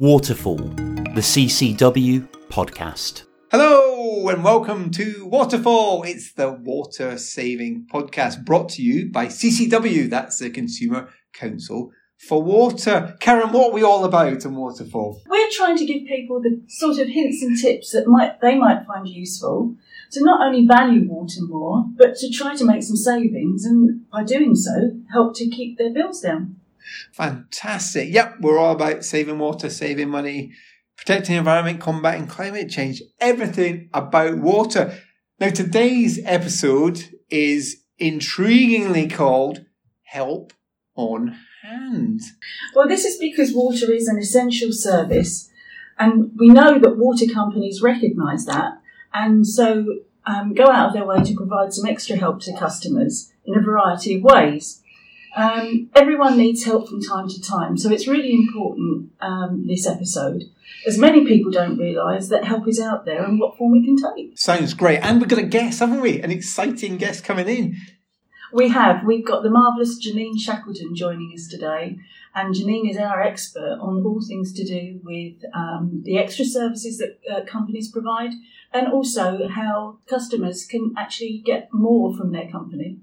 Waterfall, the CCW podcast. Hello and welcome to Waterfall. It's the water saving podcast brought to you by CCW. That's the Consumer Council for Water. Karen, what are we all about in Waterfall? We're trying to give people the sort of hints and tips that might they might find useful to not only value water more, but to try to make some savings and by doing so help to keep their bills down. Fantastic. Yep, we're all about saving water, saving money, protecting environment, combating climate change, everything about water. Now, today's episode is intriguingly called Help on Hand. Well, this is because water is an essential service, and we know that water companies recognise that, and so um, go out of their way to provide some extra help to customers in a variety of ways. Um, everyone needs help from time to time, so it's really important um, this episode, as many people don't realise that help is out there and what form it can take. Sounds great. And we've got a guest, haven't we? An exciting guest coming in. We have. We've got the marvellous Janine Shackleton joining us today. And Janine is our expert on all things to do with um, the extra services that uh, companies provide and also how customers can actually get more from their company.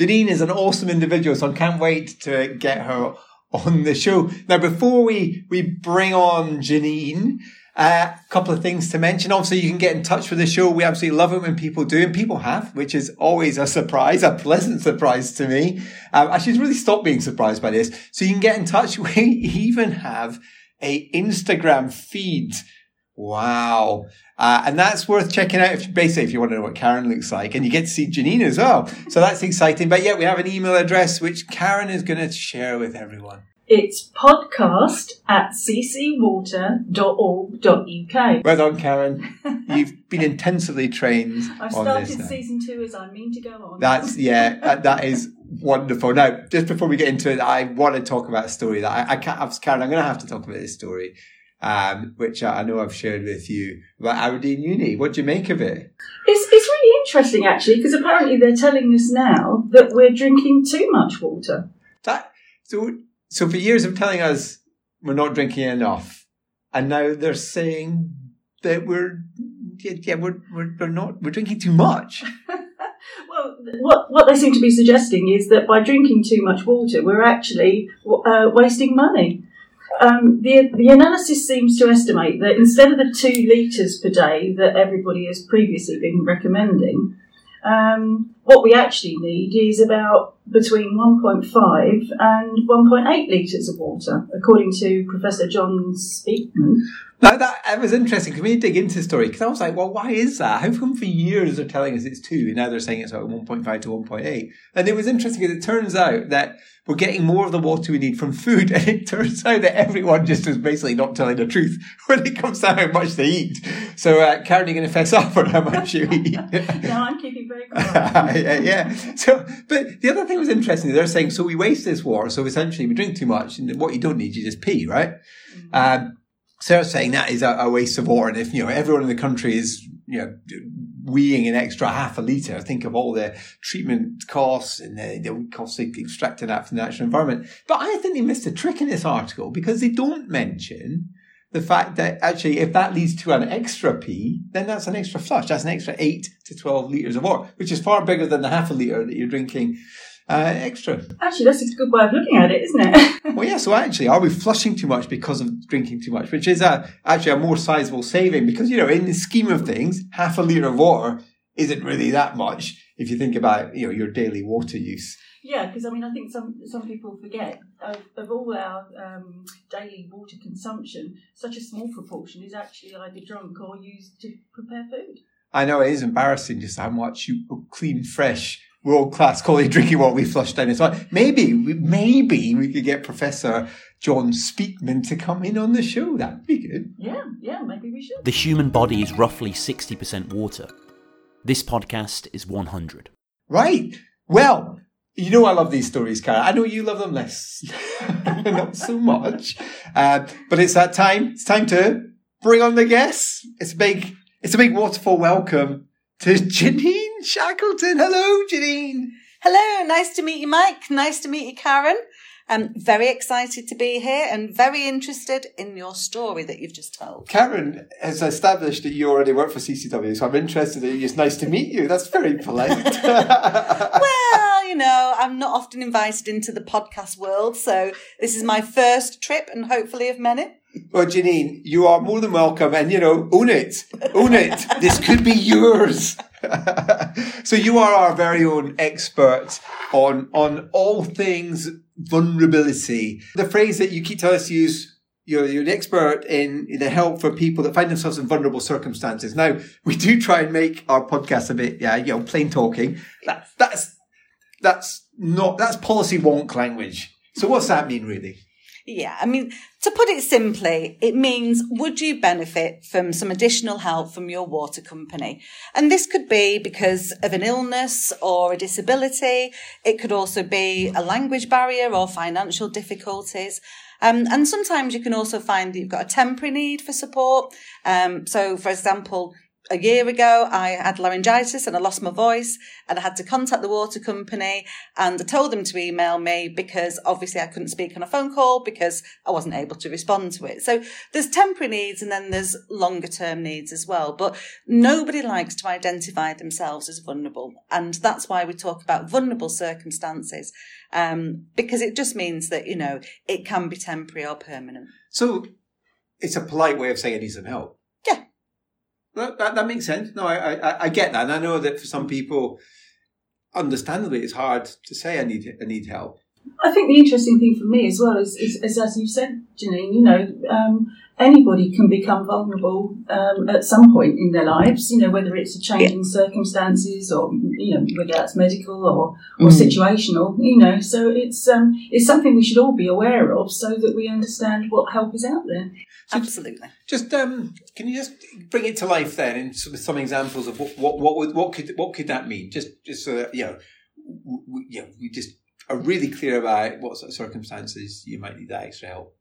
Janine is an awesome individual, so I can't wait to get her on the show. Now, before we, we bring on Janine, a uh, couple of things to mention. Obviously, you can get in touch with the show. We absolutely love it when people do, and people have, which is always a surprise, a pleasant surprise to me. Um, I should really stop being surprised by this. So you can get in touch. We even have a Instagram feed. Wow. Uh, and that's worth checking out if basically if you want to know what Karen looks like and you get to see Janine as well. So that's exciting. But yeah, we have an email address which Karen is going to share with everyone. It's podcast at ccwater.org.uk. Well done, Karen. You've been intensively trained. I've started season two as I mean to go on. That's, yeah, that, that is wonderful. Now, just before we get into it, I want to talk about a story that I, I can't have, Karen, I'm going to have to talk about this story. Um, which I know I've shared with you about Aberdeen Uni. What do you make of it? It's, it's really interesting actually, because apparently they're telling us now that we're drinking too much water. That so so for years of telling us we're not drinking enough, and now they're saying that we're yeah, yeah we're, we're we're not we're drinking too much. well, what what they seem to be suggesting is that by drinking too much water, we're actually uh, wasting money. Um, the, the analysis seems to estimate that instead of the two litres per day that everybody has previously been recommending, um, what we actually need is about between 1.5 and 1.8 litres of water, according to Professor John Speakman. Now that, that was interesting because when you dig into the story, because I was like, well, why is that? How come for years they're telling us it's two and now they're saying it's about 1.5 to 1.8? And it was interesting because it turns out that we're getting more of the water we need from food. And it turns out that everyone just is basically not telling the truth when it comes to how much they eat. So, uh, Karen, you going to fess up on how much you eat? no, I'm keeping very quiet. yeah, yeah. So, but the other thing was interesting. They're saying, so we waste this water. So essentially we drink too much and what you don't need, you just pee, right? Mm-hmm. Um, so saying that is a, a waste of water. And if, you know, everyone in the country is, you know, weeing an extra half a litre. Think of all the treatment costs and the, the costs of extracting that from the natural environment. But I think they missed a trick in this article because they don't mention the fact that actually if that leads to an extra pee, then that's an extra flush. That's an extra 8 to 12 litres of water, which is far bigger than the half a litre that you're drinking uh, extra. Actually, that's a good way of looking at it, isn't it? well, yeah. So actually, are we flushing too much because of drinking too much? Which is a, actually a more sizable saving because you know, in the scheme of things, half a liter of water isn't really that much if you think about you know your daily water use. Yeah, because I mean, I think some some people forget of, of all our um, daily water consumption, such a small proportion is actually either drunk or used to prepare food. I know it is embarrassing just how much you clean, fresh world class quality drinking water we flush down as well. Maybe, maybe we could get Professor John Speakman to come in on the show. That'd be good. Yeah, yeah, maybe we should. The human body is roughly 60% water. This podcast is 100. Right. Well, you know I love these stories, Cara. I know you love them less, not so much. Uh, but it's that time. It's time to bring on the guests. It's a big, it's a big waterfall welcome to Janine Shackleton. Hello, Janine. Hello, nice to meet you, Mike. Nice to meet you, Karen. I'm very excited to be here and very interested in your story that you've just told. Karen has established that you already work for CCW, so I'm interested. In, it's nice to meet you. That's very polite. well, you know, I'm not often invited into the podcast world, so this is my first trip and hopefully of many. Well, Janine, you are more than welcome, and you know, own it, own it. this could be yours. so you are our very own expert on on all things vulnerability. The phrase that you keep telling us to use. You're, you're an expert in the help for people that find themselves in vulnerable circumstances. Now, we do try and make our podcast a bit, yeah, you know, plain talking. That, that's, that's not, that's policy wonk language. So what's that mean really? Yeah, I mean, to put it simply, it means would you benefit from some additional help from your water company? And this could be because of an illness or a disability. It could also be a language barrier or financial difficulties. Um, and sometimes you can also find that you've got a temporary need for support. Um, so, for example, a year ago, I had laryngitis and I lost my voice and I had to contact the water company and I told them to email me because obviously I couldn't speak on a phone call because I wasn't able to respond to it. So there's temporary needs and then there's longer term needs as well. But nobody likes to identify themselves as vulnerable. And that's why we talk about vulnerable circumstances. Um, because it just means that, you know, it can be temporary or permanent. So it's a polite way of saying I need some help. That, that, that makes sense. No, I, I, I get that. And I know that for some people, understandably, it's hard to say I need, I need help. I think the interesting thing for me as well is, is, is as you said, Janine, you know, um, anybody can become vulnerable um, at some point in their lives, you know, whether it's a change in circumstances or, you know, whether that's medical or, or mm. situational, you know, so it's, um, it's something we should all be aware of so that we understand what help is out there. Absolutely. Just um, can you just bring it to life then, in some, some examples of what what what what could what could that mean? Just just so that you know, we, you know, we just are really clear about what sort of circumstances you might need that extra help.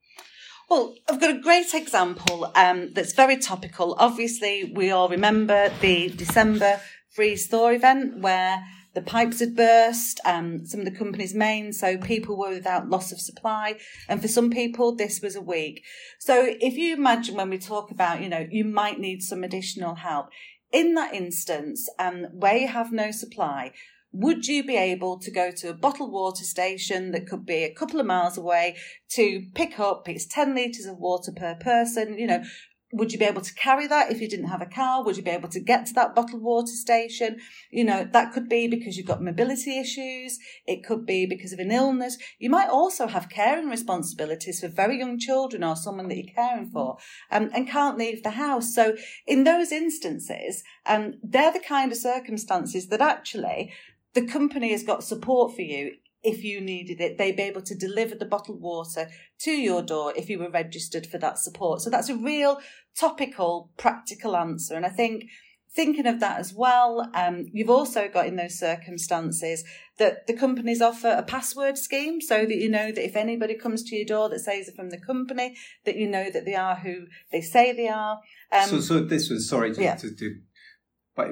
Well, I've got a great example um, that's very topical. Obviously, we all remember the December freeze thaw event where the pipes had burst, um, some of the company's main, so people were without loss of supply. And for some people, this was a week. So if you imagine when we talk about, you know, you might need some additional help. In that instance, um, where you have no supply, would you be able to go to a bottled water station that could be a couple of miles away to pick up it's 10 litres of water per person you know would you be able to carry that if you didn't have a car? Would you be able to get to that bottled water station? You know, that could be because you've got mobility issues. It could be because of an illness. You might also have caring responsibilities for very young children or someone that you're caring for um, and can't leave the house. So in those instances, um, they're the kind of circumstances that actually the company has got support for you if you needed it, they'd be able to deliver the bottled water to your door if you were registered for that support. So that's a real topical, practical answer. And I think thinking of that as well, um, you've also got in those circumstances that the companies offer a password scheme so that you know that if anybody comes to your door that says they're from the company, that you know that they are who they say they are. Um, so, so this was sorry to, yeah. to, to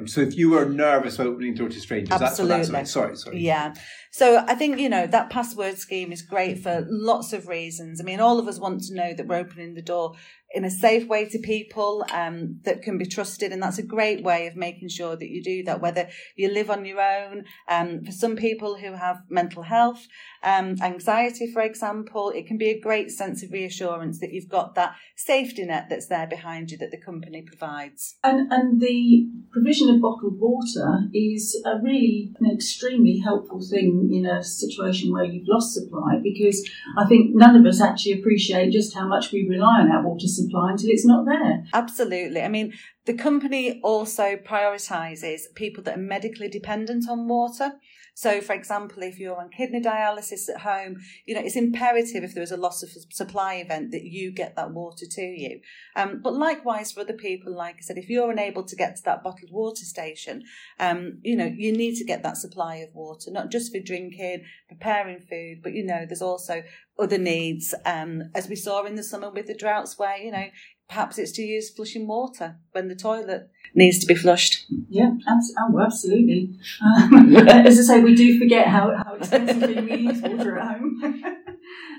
so if you were nervous about opening the door to strangers, Absolutely. that's what that's Sorry, sorry. Yeah. So I think, you know, that password scheme is great for lots of reasons. I mean, all of us want to know that we're opening the door in a safe way to people um, that can be trusted. And that's a great way of making sure that you do that, whether you live on your own. Um, for some people who have mental health, um, anxiety, for example, it can be a great sense of reassurance that you've got that safety net that's there behind you that the company provides. And, and the provision of bottled water is a really an extremely helpful thing in a situation where you've lost supply because I think none of us actually appreciate just how much we rely on our water supply until it's not there. Absolutely. I mean, the company also prioritises people that are medically dependent on water. So, for example, if you're on kidney dialysis at home, you know, it's imperative if there is a loss of supply event that you get that water to you. Um, but likewise for other people, like I said, if you're unable to get to that bottled water station, um, you know, you need to get that supply of water, not just for drinking, preparing food, but, you know, there's also other needs, um, as we saw in the summer with the droughts where, you know, perhaps it's to use flushing water when the toilet needs to be flushed. Yeah, oh, absolutely. Um, as I say, we do forget how, how extensively we use water at home.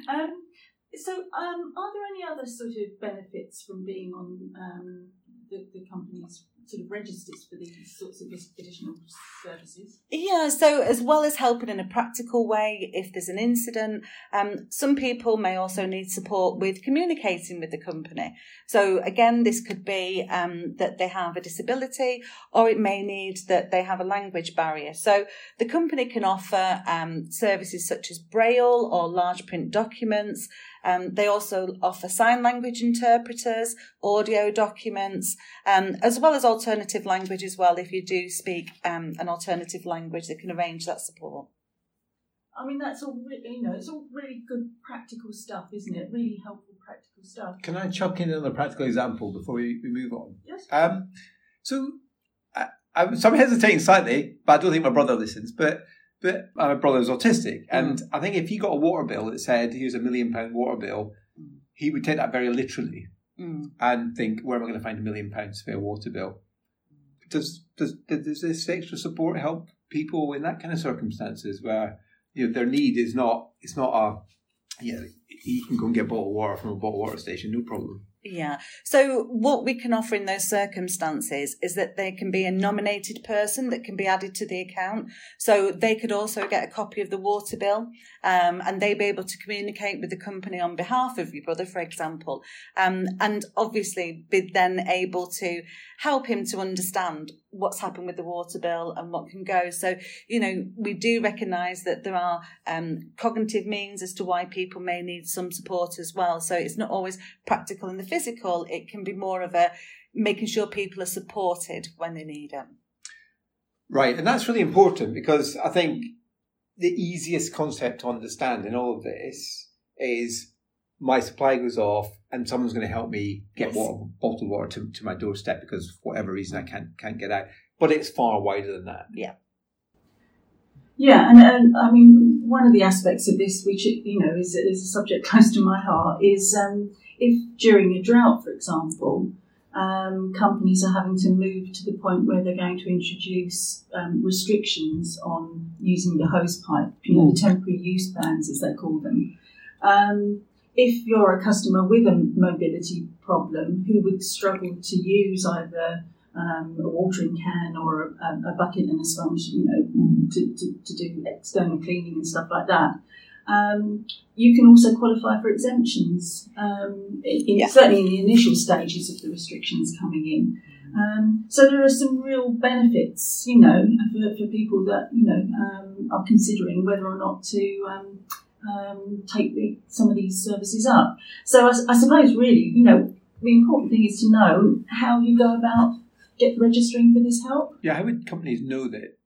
um, so, um, are there any other sort of benefits from being on um, the, the company's sort of registers for these sorts of additional services? Yeah, so as well as helping in a practical way, if there's an incident, um, some people may also need support with communicating with the company. So again, this could be um, that they have a disability, or it may need that they have a language barrier. So the company can offer um, services such as braille or large print documents. Um, they also offer sign language interpreters, audio documents, um, as well as alternative language as well. If you do speak um, an alternative language, they can arrange that support. I mean, that's all re- you know. It's all really good practical stuff, isn't it? Really helpful practical stuff. Can I chuck in another practical example before we, we move on? Yes. Um, so I, I'm, so I'm hesitating slightly, but I don't think my brother listens. But but my brother's autistic, and I think if he got a water bill that said here's a million pound water bill, he would take that very literally Mm. and think, where am I going to find a million pounds for a water bill? Does does does this extra support help people in that kind of circumstances where you know their need is not it's not a yeah you can go and get a bottle of water from a bottled water station no problem. Yeah. So what we can offer in those circumstances is that there can be a nominated person that can be added to the account. So they could also get a copy of the water bill, um, and they'd be able to communicate with the company on behalf of your brother, for example, um, and obviously be then able to help him to understand what's happened with the water bill and what can go. So, you know, we do recognise that there are um, cognitive means as to why people may need some support as well. So it's not always practical in the physical, it can be more of a making sure people are supported when they need them. Right, and that's really important because I think the easiest concept to understand in all of this is my supply goes off and someone's going to help me get Yes. water, bottled water to, to my doorstep because for whatever reason I can't can't get out. But it's far wider than that. Yeah, and, and I mean, one of the aspects of this, which you know is, is a subject close to my heart, is um, if during a drought, for example, um, companies are having to move to the point where they're going to introduce um, restrictions on using the hose pipe, you know, the temporary use bans as they call them. Um, if you're a customer with a mobility problem who would struggle to use either um, a watering can or a, a bucket and a sponge, you know, to, to, to do external cleaning and stuff like that. Um, you can also qualify for exemptions, um, in, Yeah. certainly in the initial stages of the restrictions coming in. Um, so there are some real benefits, you know, for, for people that you know um, are considering whether or not to um, um, take the, some of these services up. So I suppose really, you know, the important thing is to know how you go about get registering for this help. Yeah, how would companies know that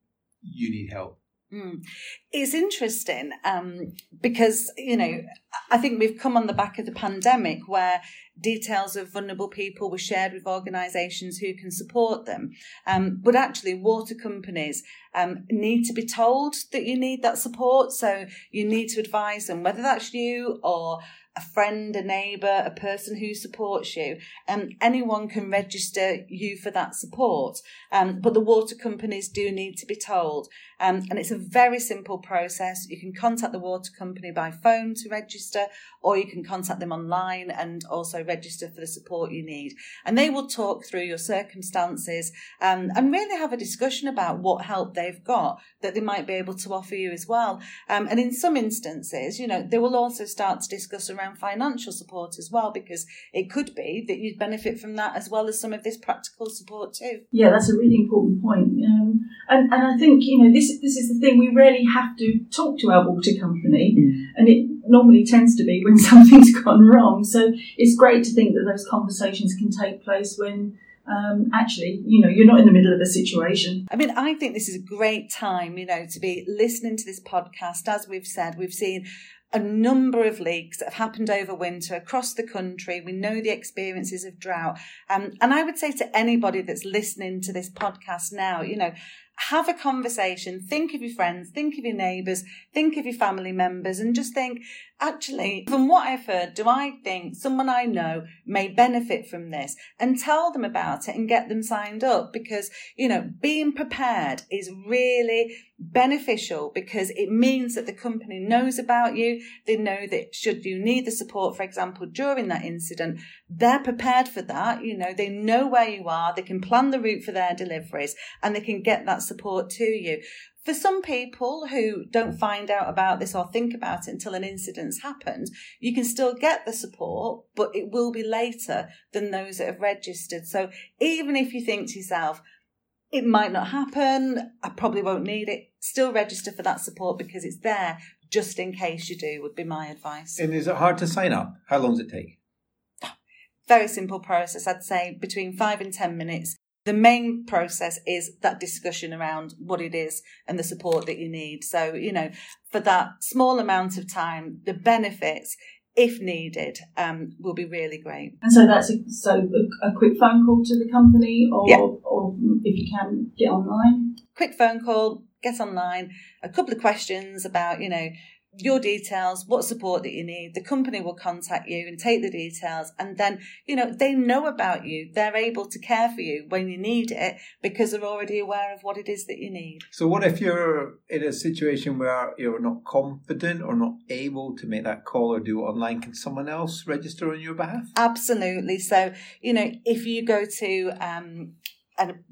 you need help? Mm. It's interesting um, because, you know, I think we've come on the back of the pandemic where details of vulnerable people were shared with organisations who can support them. Um, but actually, water companies um, need to be told that you need that support. So you need to advise them, whether that's you or a friend, a neighbour, a person who supports you. Um, anyone can register you for that support. Um, but the water companies do need to be told. Um, and it's a very simple process. You can contact the water company by phone to register, or you can contact them online and also register for the support you need. And they will talk through your circumstances um, and really have a discussion about what help they've got that they might be able to offer you as well. Um, and in some instances, you know, they will also start to discuss around financial support as well, because it could be that you'd benefit from that as well as some of this practical support too. Yeah, that's a really important point. Um, and, and I think, you know, this, this is the thing, we rarely have to talk to our water company, and it normally tends to be when something's gone wrong. So it's great to think that those conversations can take place when um, actually, you know, you're not in the middle of a situation. I mean, I think this is a great time, you know, to be listening to this podcast. As we've said, we've seen a number of leaks that have happened over winter across the country. We know the experiences of drought. Um, and I would say to anybody that's listening to this podcast now, you know, have a conversation, think of your friends, think of your neighbours, think of your family members, and just think, actually, from what I've heard, do I think someone I know may benefit from this and tell them about it and get them signed up? Because, you know, being prepared is really beneficial because it means that the company knows about you. They know that should you need the support, for example, during that incident, they're prepared for that. You know, they know where you are. They can plan the route for their deliveries and they can get that support to you. For some people who don't find out about this or think about it until an incident's happened, you can still get the support, but it will be later than those that have registered. So even if you think to yourself, it might not happen, I probably won't need it, still register for that support because it's there just in case you do, would be my advice. And is it hard to sign up? How long does it take? Very simple process. I'd say between five and 10 minutes. The main process is that discussion around what it is and the support that you need. So, you know, for that small amount of time, the benefits, if needed, um, will be really great. And so that's a, so a, a quick phone call to the company, or, Yeah. or if you can get online. quick phone call, get online, a couple of questions about, you know, your details, what support that you need. The company will contact you and take the details. And then, you know, they know about you. They're able to care for you when you need it because they're already aware of what it is that you need. So, what if you're in a situation where you're not confident or not able to make that call or do it online? Can someone else register on your behalf? Absolutely. So, you know, if you go to um, an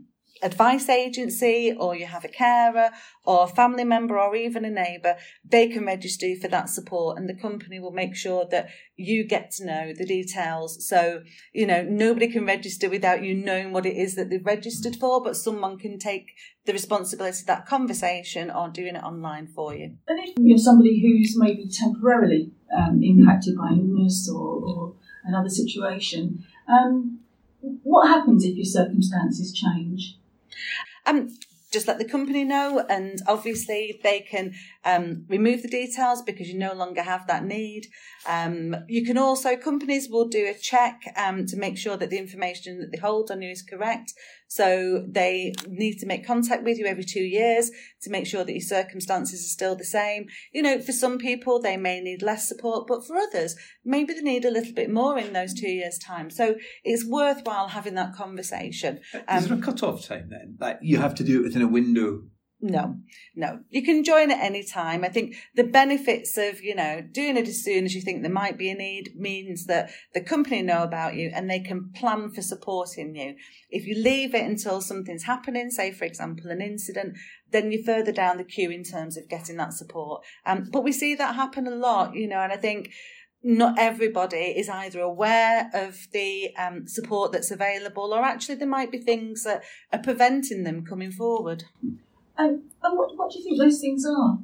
advice agency or you have a carer or a family member or even a neighbour, they can register you for that support and the company will make sure that you get to know the details. So, you know, nobody can register without you knowing what it is that they've registered for, but someone can take the responsibility of that conversation or doing it online for you. And if you're somebody who's maybe temporarily um, impacted by illness or, or another situation, um, what happens if your circumstances change? Um, just let the company know, and obviously they can um, remove the details because you no longer have that need. Um, you can also companies will do a check um, to make sure that the information that they hold on you is correct. So they need to make contact with you every two years to make sure that your circumstances are still the same. You know, for some people they may need less support, but for others maybe they need a little bit more in those two years' time. So it's worthwhile having that conversation. Is there a cut-off time then? Like you have to do it within a window. No, no. You can join at any time. I think the benefits of, you know, doing it as soon as you think there might be a need means that the company know about you and they can plan for supporting you. If you leave it until something's happening, say for example an incident, then you're further down the queue in terms of getting that support. Um, but we see that happen a lot, you know, and I think not everybody is either aware of the um, support that's available or actually there might be things that are preventing them coming forward. And, and what, what do you think those things are?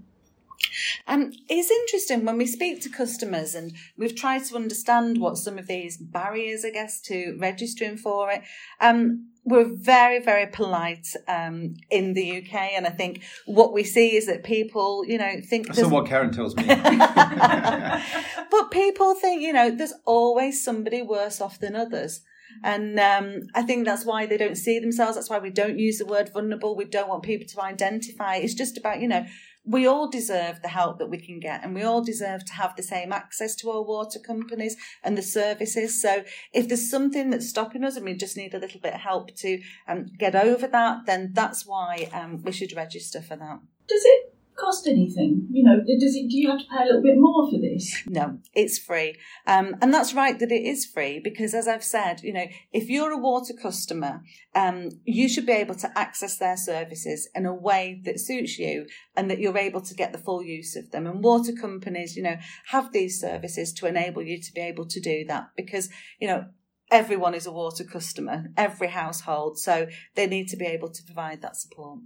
Um, it's interesting when we speak to customers and we've tried to understand what some of these barriers, I guess, to registering for it. Um, we're very, very polite um, in the UK, and I think what we see is that people, you know, think That's there's- what Karen tells me. but people think, you know, there's always somebody worse off than others. And um, I think that's why they don't see themselves. That's why we don't use the word vulnerable. We don't want people to identify. It's just about, you know, we all deserve the help that we can get and we all deserve to have the same access to our water companies and the services. So if there's something that's stopping us and we just need a little bit of help to um, get over that, then that's why um, we should register for that. Does it cost anything? You know, does it? Do you have to pay a little bit more for this? No, it's free. Um, and that's right that it is free because, as I've said, you know, if you're a water customer, um, you should be able to access their services in a way that suits you and that you're able to get the full use of them. And water companies, you know, have these services to enable you to be able to do that because, you know, everyone is a water customer, every household. So they need to be able to provide that support.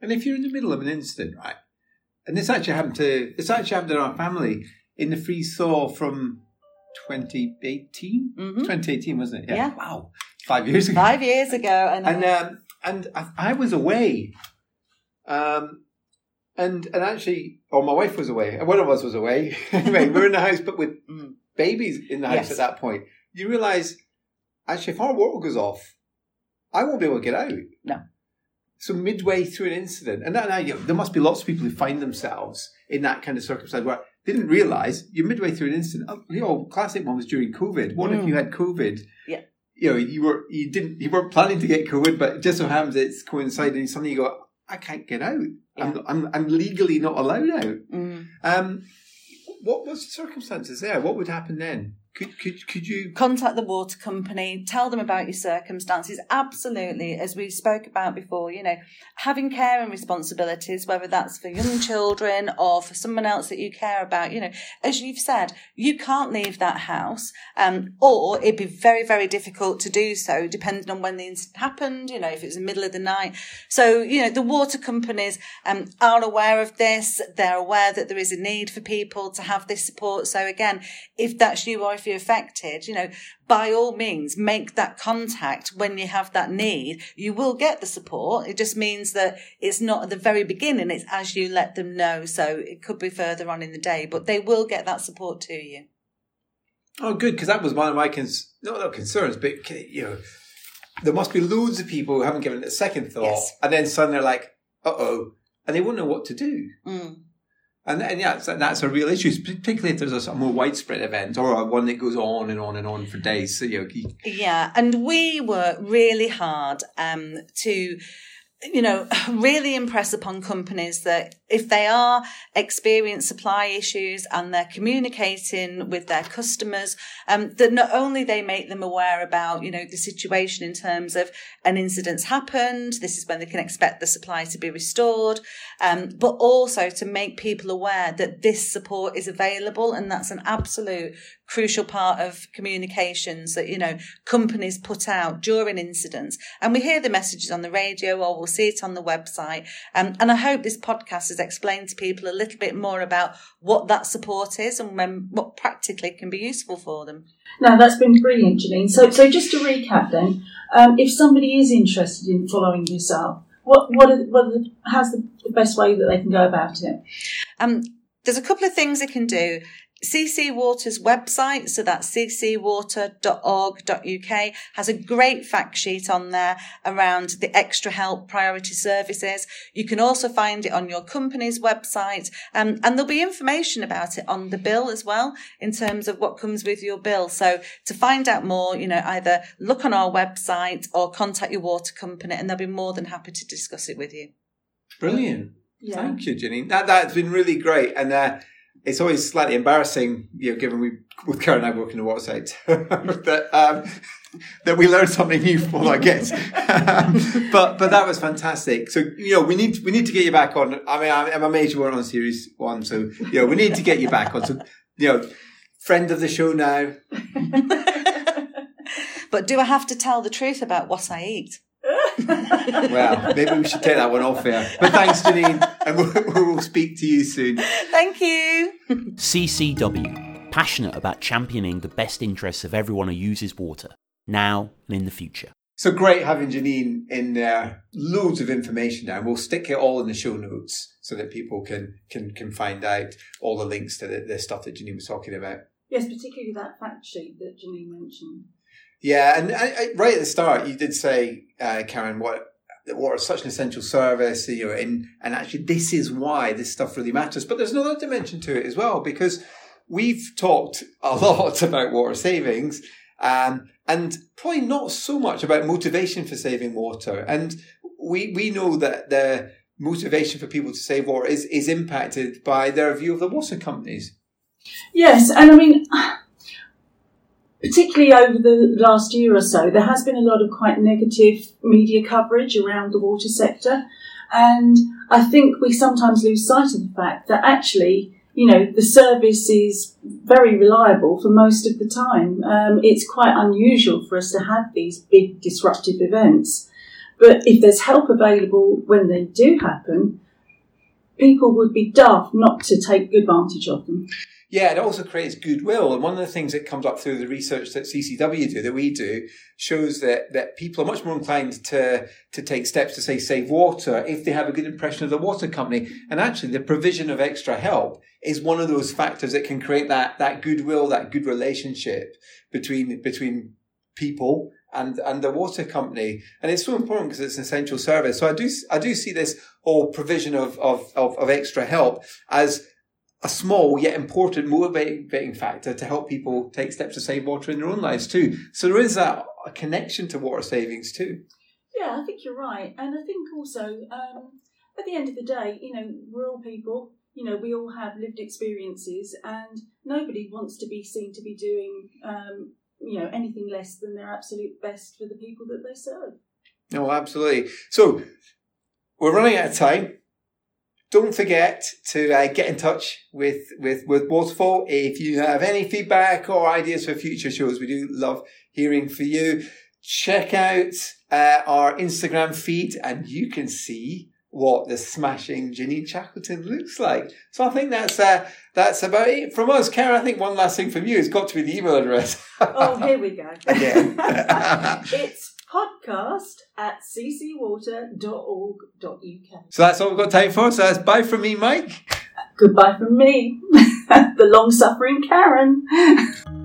and if you're in the middle of an incident, right? And this actually happened to this actually happened in our family in the freeze thaw from 2018. Mhm. 2018, wasn't it? Yeah. Wow, five years ago. Five years ago, and, and um, and I, I was away, um, and and actually, or my wife was away, one of us was away. anyway, we are in the house, but with Mm. babies in the house Yes. at that point. You realise, actually, if our water goes off, I won't be able to get out. No. So midway through an incident, and now, now you know, there must be lots of people who find themselves in that kind of circumstance where they didn't realize you're midway through an incident. Oh, you know, classic one was during COVID. What if Mm. you had COVID? Yeah. You know, you were you didn't you weren't planning to get COVID, but it just so happens it's coinciding. Suddenly you go, I can't get out. I'm, I'm I'm legally not allowed out. Mm. Um, what was the circumstances there? What would happen then? Could could could you? contact the water company, tell them about your circumstances. Absolutely, as we spoke about before, you know, having care and responsibilities, whether that's for young children or for someone else that you care about, you know, as you've said, you can't leave that house, um, or it'd be very, very difficult to do so, depending on when the incident happened, you know, if it was the middle of the night. So, you know, the water companies um, are aware of this. They're aware that there is a need for people to have this support. So again, if that's you or if affected, you know, by all means, make that contact when you have that need. You will get the support. It just means that it's not at the very beginning. It's as you let them know. So it could be further on in the day, but they will get that support to you. Oh, good, because that was one of my cons- not, not concerns, but you know, there must be loads of people who haven't given it a second thought, Yes. and then suddenly they're like, "Uh oh," and they won't know what to do. Mm. And, and yeah, that's, a real issue, particularly if there's a, more widespread event or one that goes on and on and on for days. So you know, Yeah, and we work really hard um, to, you know, really impress upon companies that if they are experiencing supply issues and they're communicating with their customers, um, that not only they make them aware about, you know, the situation in terms of an incident's happened, this is when they can expect the supply to be restored, um, but also to make people aware that this support is available, and that's an absolute crucial part of communications that you know companies put out during incidents and we hear the messages on the radio or we'll see it on the website um, and i hope this podcast has explained to people a little bit more about what that support is and when, what practically can be useful for them now that's been brilliant, Janine. So, so just to recap then, um, if somebody is interested in following this up, what, what, are, what are the, how's the, the best way that they can go about it? Um, there's a couple of things they can do. CC Water's website, so that's ccwater.org.uk, has a great fact sheet on there around the extra help priority services. You can also find it on your company's website, um, and there'll be information about it on the bill as well in terms of what comes with your bill. So to find out more, you know, either look on our website or contact your water company, and they'll be more than happy to discuss it with you. brilliant. Yeah. Thank you, Janine. That that's been really great, and uh, it's always slightly embarrassing, you know, given we with Karen and I work in sector, that um, that we learned something new from our guests. but but that was fantastic. So you know, we need we need to get you back on. I mean, I'm, a major one on series one. So you know, we need to get you back on. So you know, friend of the show now. But do I have to tell the truth about what I eat? Well, maybe we should take that one off here. But thanks, Janine, and we'll, we'll speak to you soon. Thank you. CCW, passionate about championing the best interests of everyone who uses water, now and in the future. So great having Janine in there. Loads of information now. We'll stick it all in the show notes so that people can can can find out all the links to the, the stuff that Janine was talking about. Yes, particularly that fact sheet that Janine mentioned. Yeah, and I, I, right at the start, you did say, uh, Karen, what is such an essential service, you know, and and actually this is why this stuff really matters. But there's another dimension to it as well because we've talked a lot about water savings. Um, and probably not so much about motivation for saving water. And we, we know that the motivation for people to save water is, is impacted by their view of the water companies. Yes, and I mean, particularly over the last year or so, there has been a lot of quite negative media coverage around the water sector. And I think we sometimes lose sight of the fact that actually, you know, the service is very reliable for most of the time. Um, it's quite unusual for us to have these big disruptive events. But if there's help available when they do happen, people would be daft not to take advantage of them. Yeah, it also creates goodwill. And one of the things that comes up through the research that CCW do, that we do, shows that, that people are much more inclined to, to take steps to say save water if they have a good impression of the water company. And actually the provision of extra help is one of those factors that can create that, that goodwill, that good relationship between, between people and, and the water company. And it's so important because it's an essential service. So I do, I do see this whole provision of, of, of, of extra help as a small yet important motivating factor to help people take steps to save water in their own lives too. So there is a, a connection to water savings too. Yeah, I think you're right, and I think also um, at the end of the day, you know, we're all people. You know, we all have lived experiences, and nobody wants to be seen to be doing, um, you know, anything less than their absolute best for the people that they serve. No, absolutely. So we're running out of time. Don't forget to uh, get in touch with, with, with Waterfall. If you have any feedback or ideas for future shows, we do love hearing from you. Check out uh, our Instagram feed and you can see what the smashing Janine Shackleton looks like. So I think that's uh, that's about it from us. Karen, I think one last thing from you has got to be the email address. oh, here we go. Again. it's podcast at ccwater.org.uk. So that's all we've got time for. So that's bye from me, Mike. Goodbye from me, the long suffering Karen.